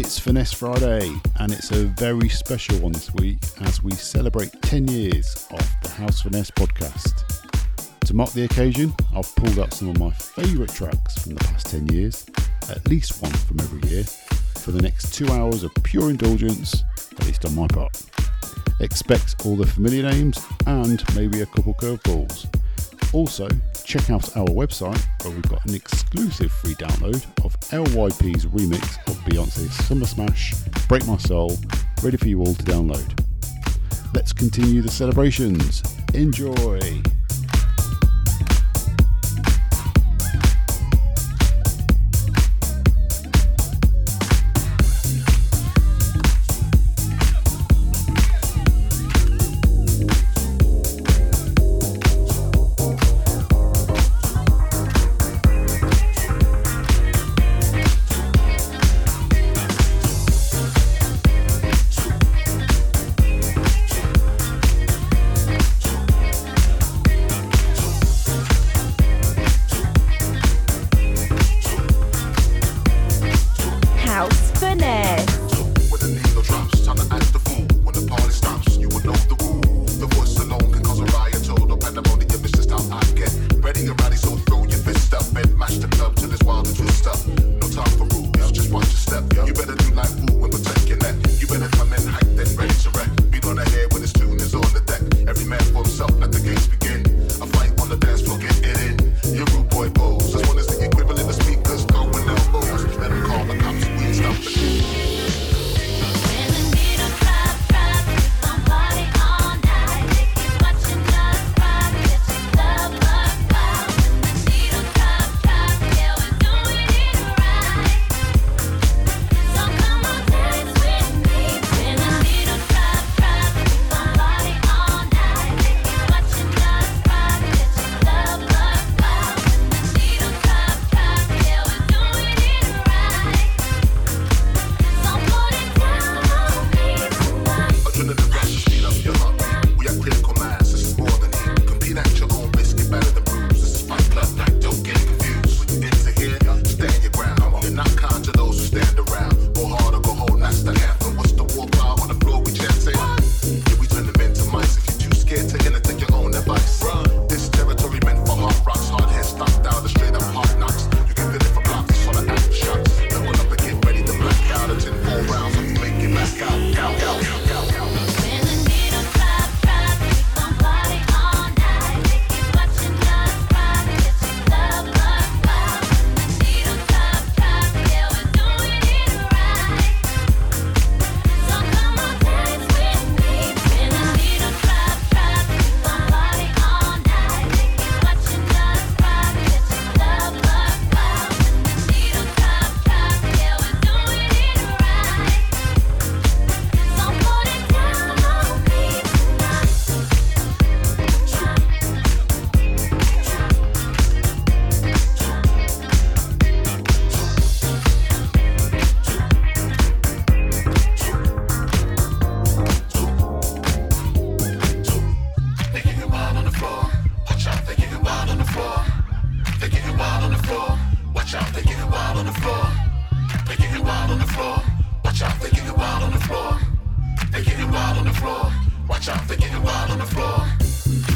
It's Finesse Friday, and it's a very special one this week as we celebrate 10 years of the House Finesse podcast. To mark the occasion, I've pulled out some of my favourite tracks from the past 10 years, at least one from every year, for the next two hours of pure indulgence, at least on my part. Expect all the familiar names and maybe a couple curveballs. Also, check out our website where we've got an exclusive free download of LYP's remix of Beyonce's Summer Smash, Break My Soul, ready for you all to download. Let's continue the celebrations. Enjoy! Watch out, they getting wild on the floor. They getting wild on the floor. Watch out, they getting wild on the floor.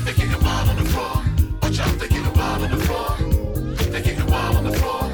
They getting wild on the floor. Watch out, they getting wild on the floor. They getting wild on the floor.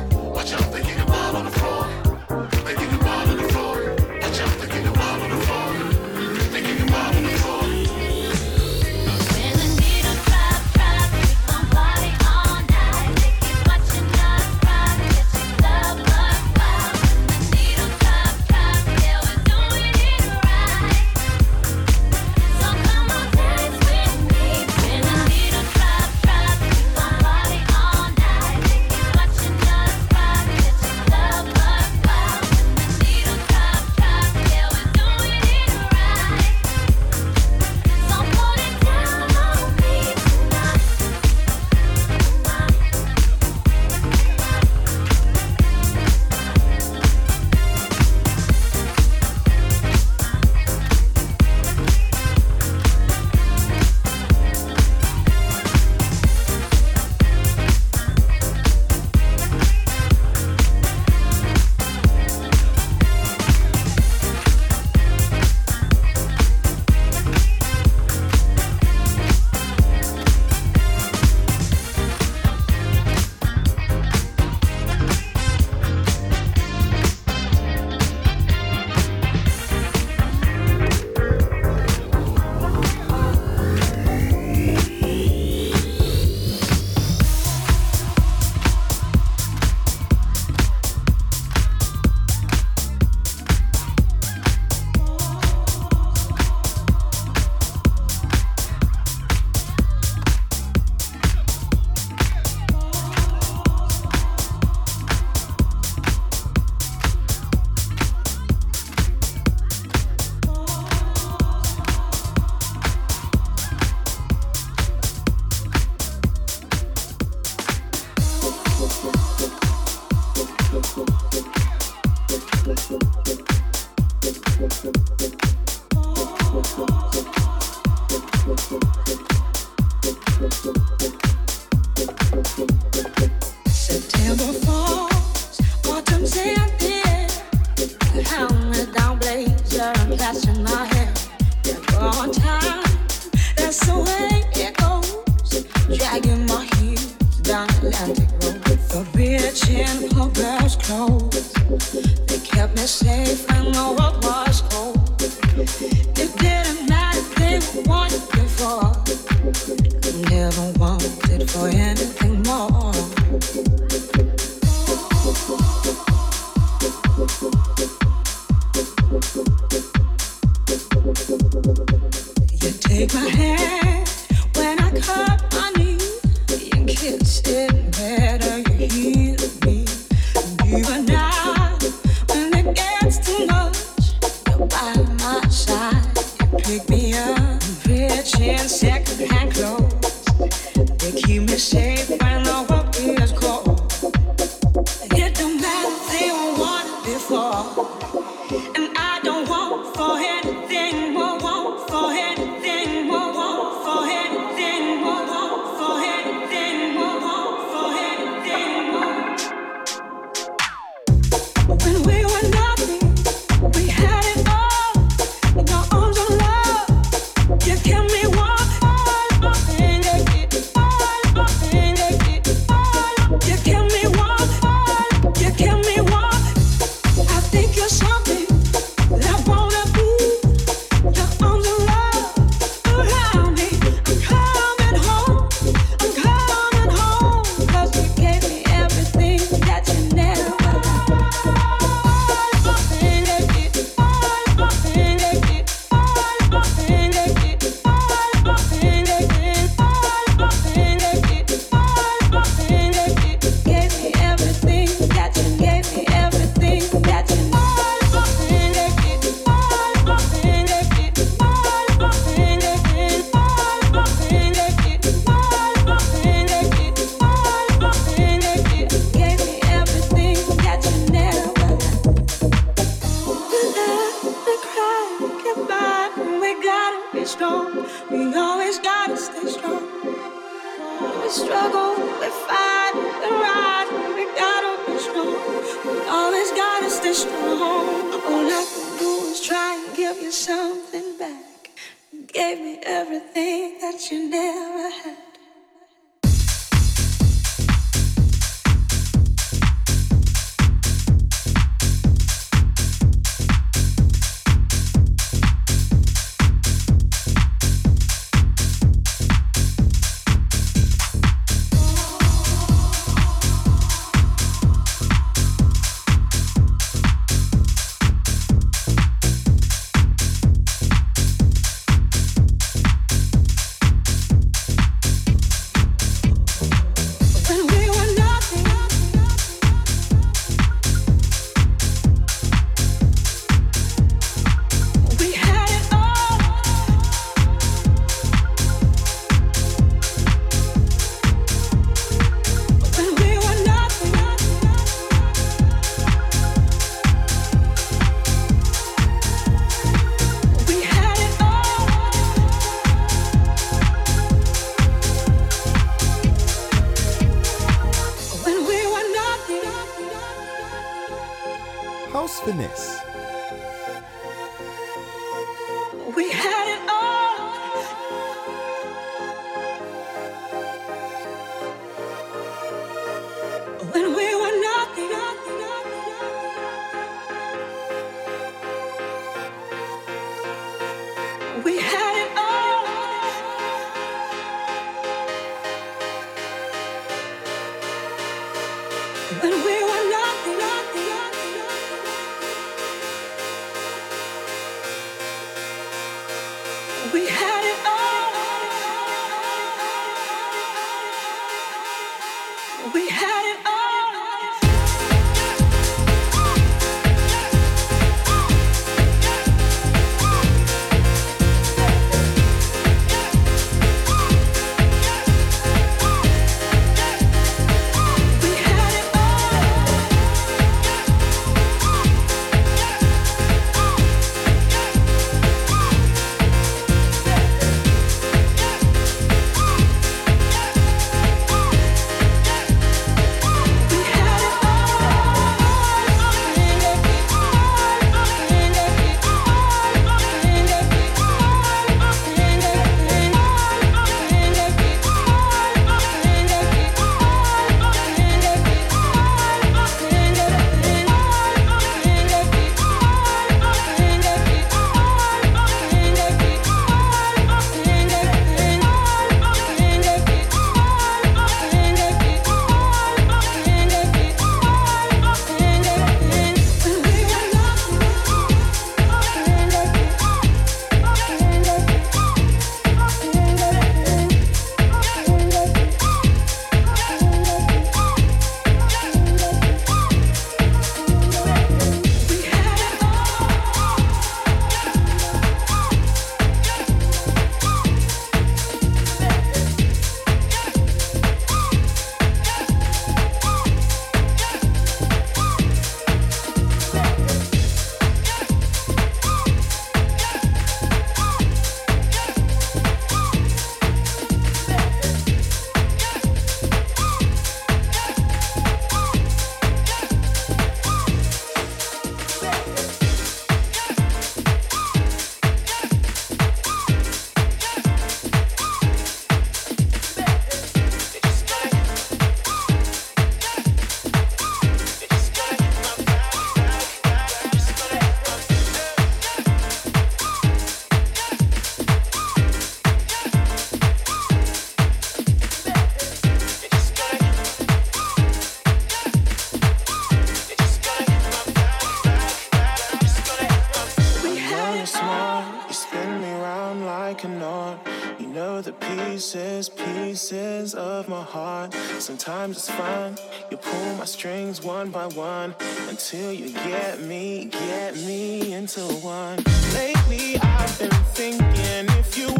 sometimes it's fine. You pull my strings one by one until you get me, get me into one. Lately, I've been thinking if you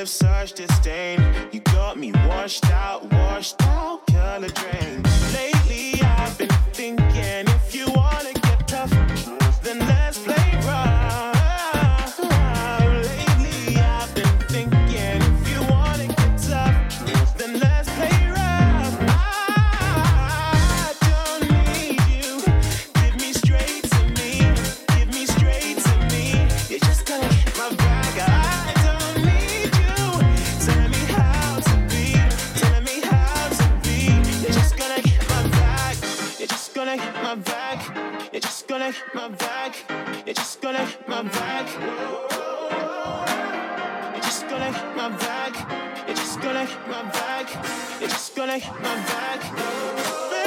with such disdain. You got me washed out, washed out, color drained. gonna hit my bag. You're just gonna hit my back. You're just gonna hit my back. You're just gonna hit my back.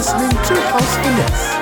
Listening to House Finesse.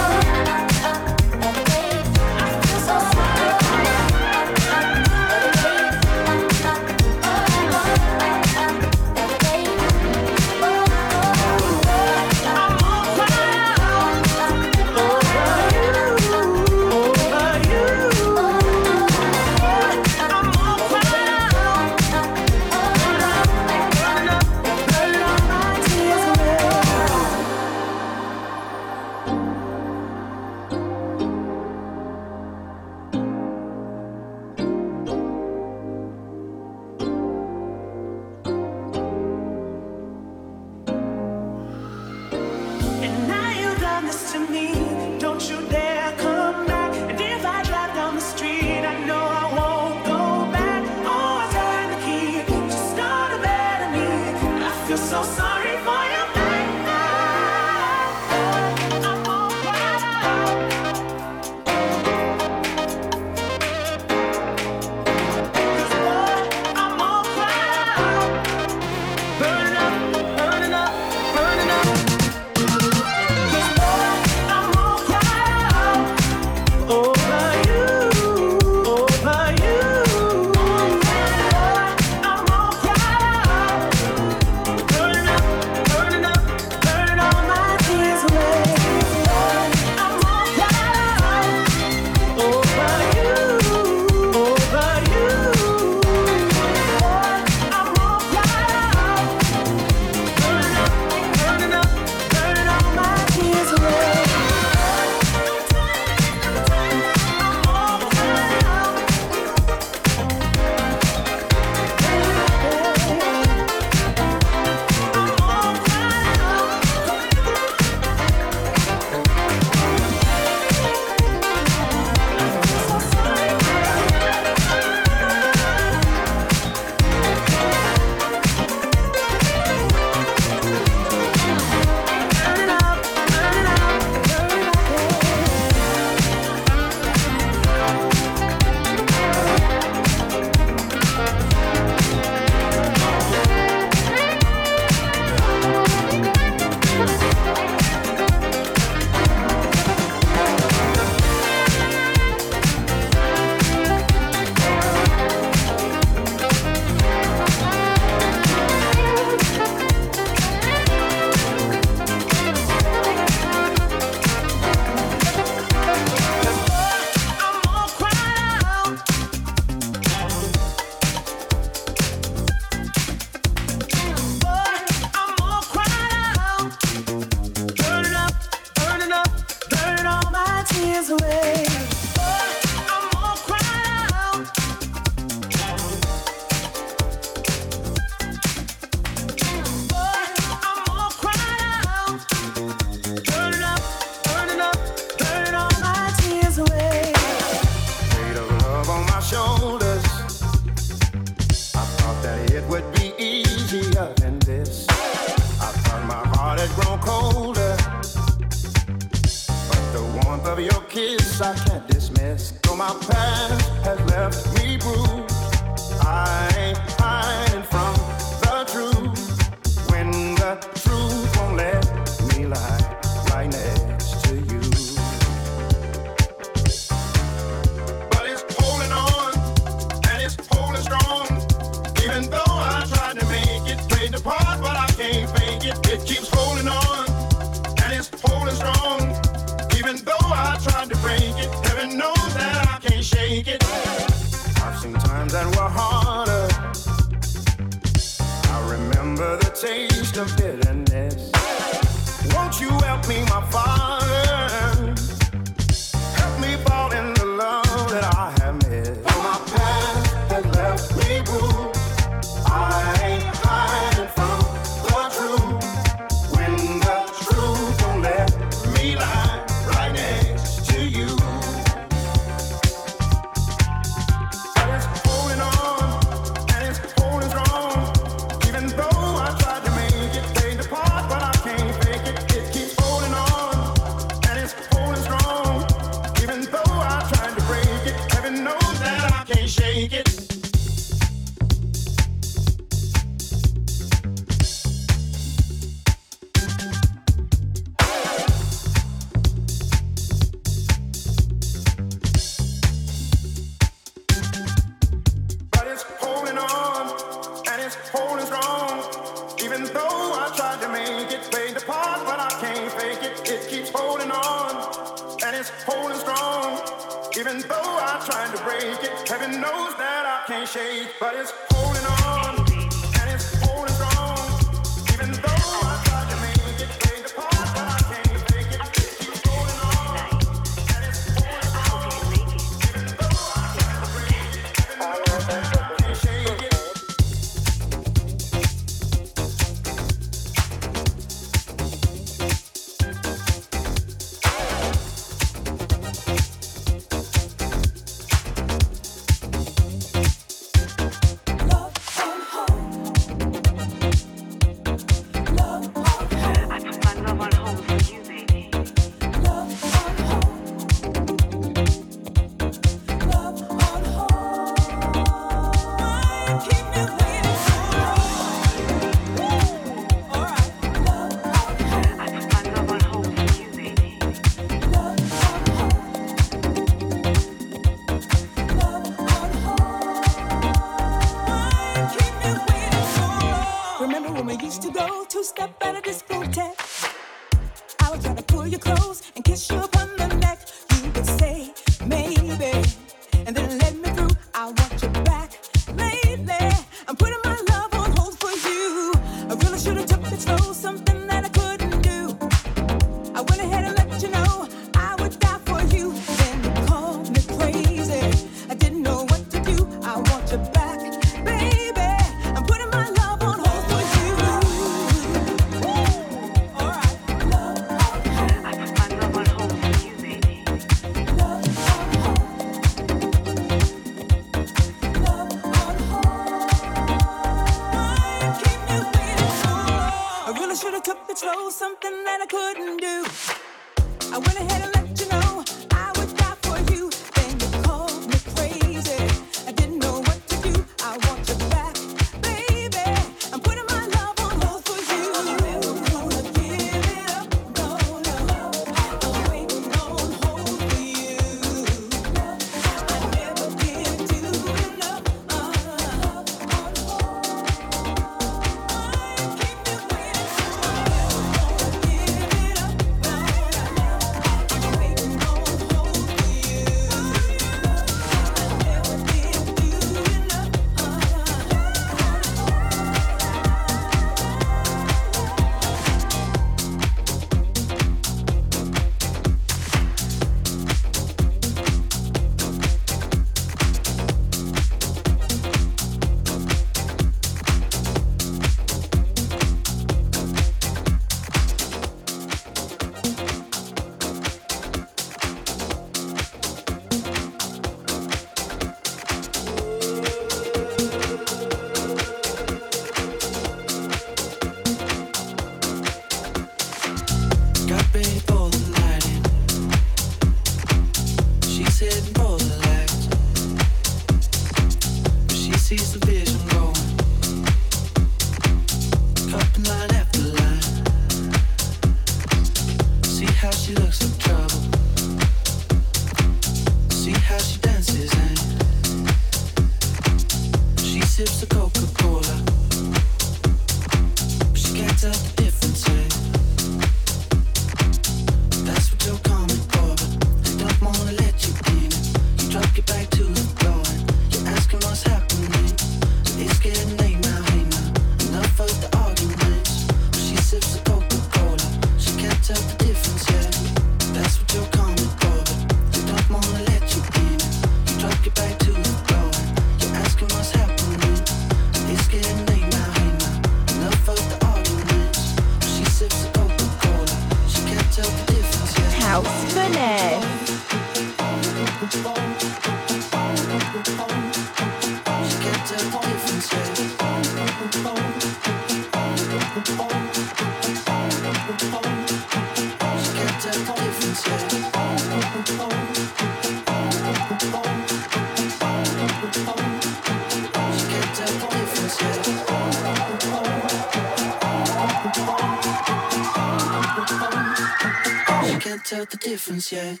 The difference yet.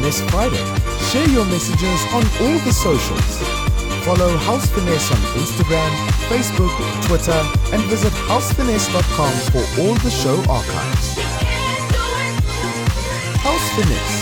Finesse Friday. Share your messages on all the socials. Follow House Finesse on Instagram, Facebook, Twitter, and visit housefinesse.com for all the show archives. House Finesse.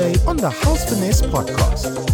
On the House Finesse podcast.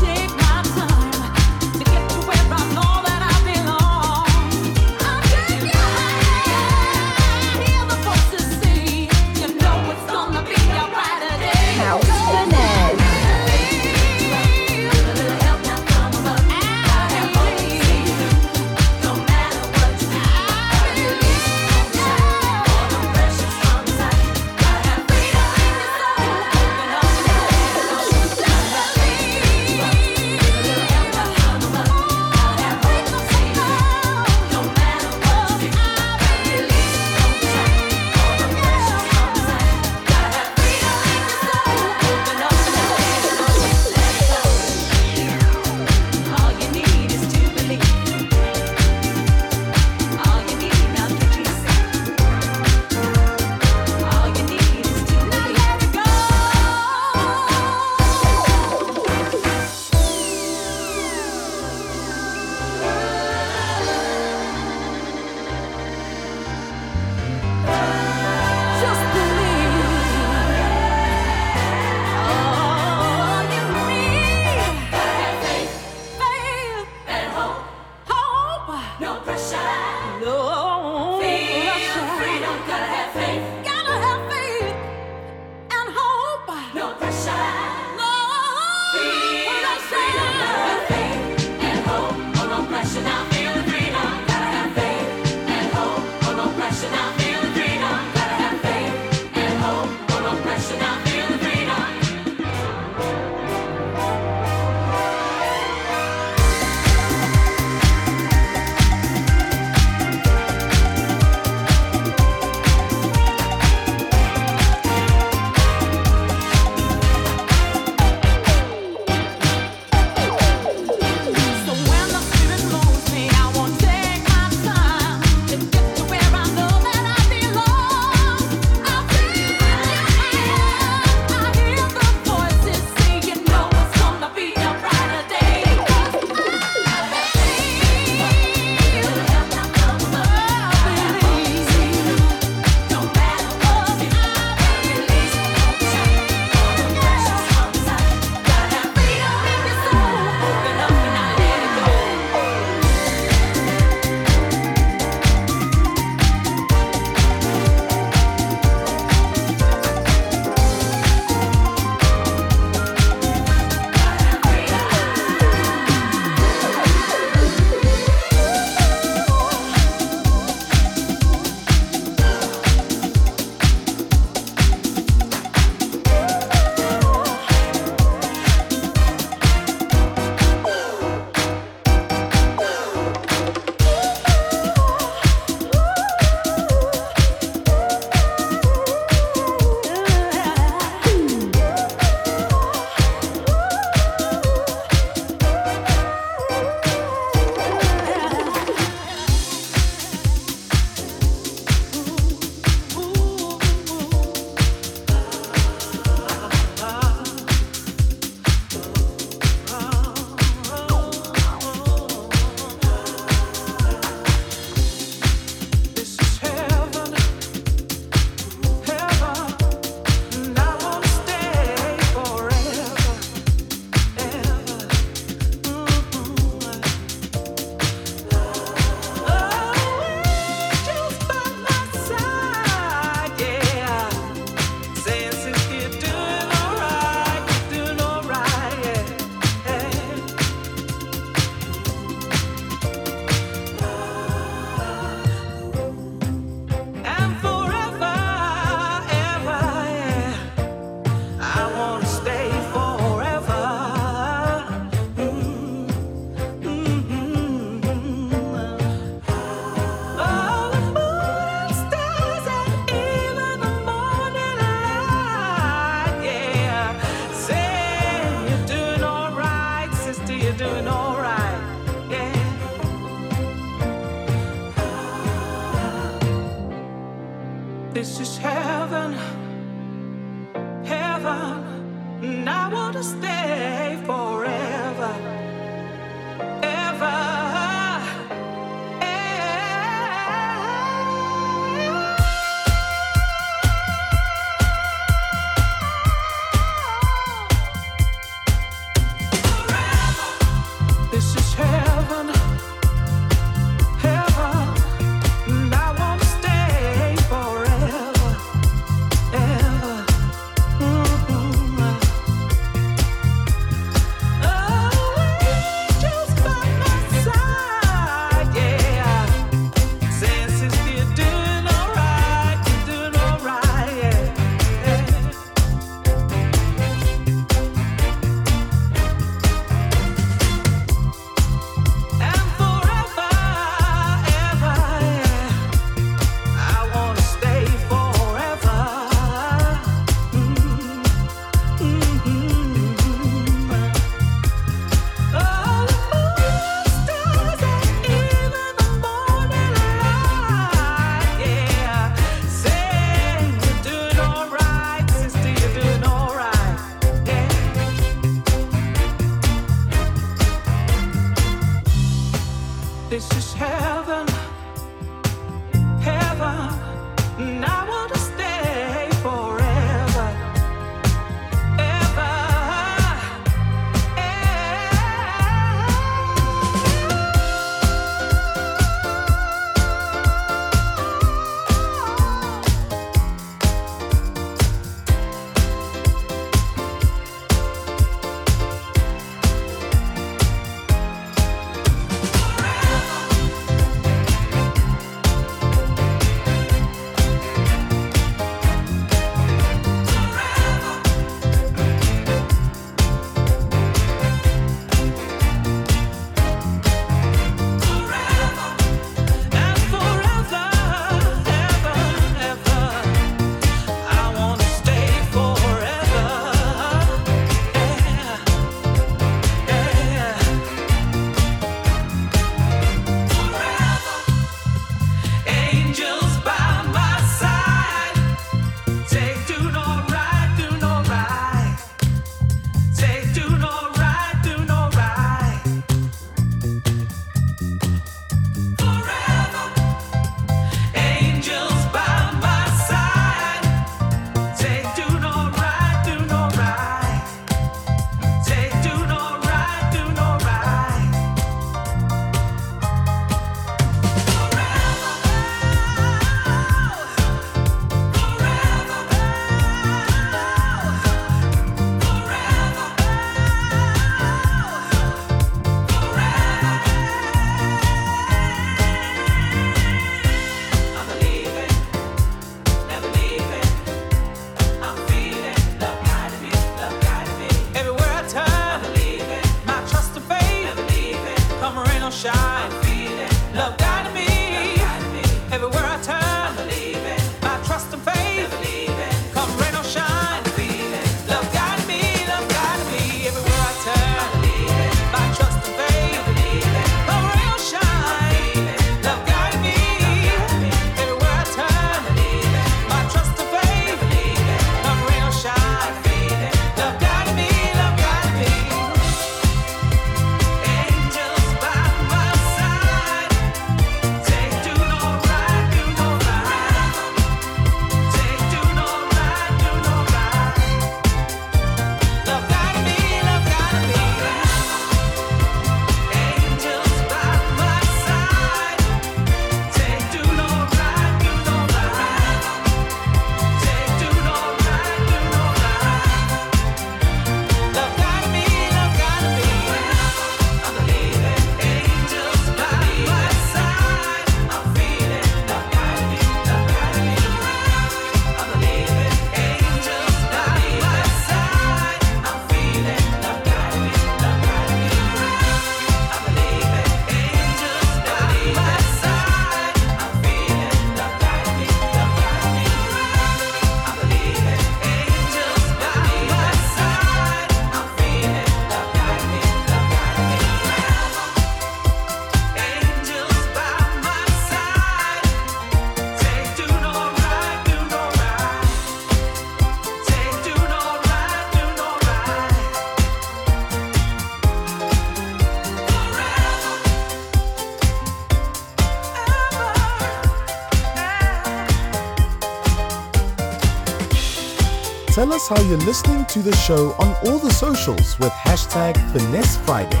Us how you're listening to the show on all the socials with hashtag Finesse Friday.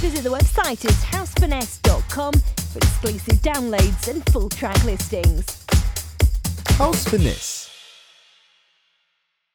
Visit the website is housefinesse.com for exclusive downloads and full track listings. House Finesse.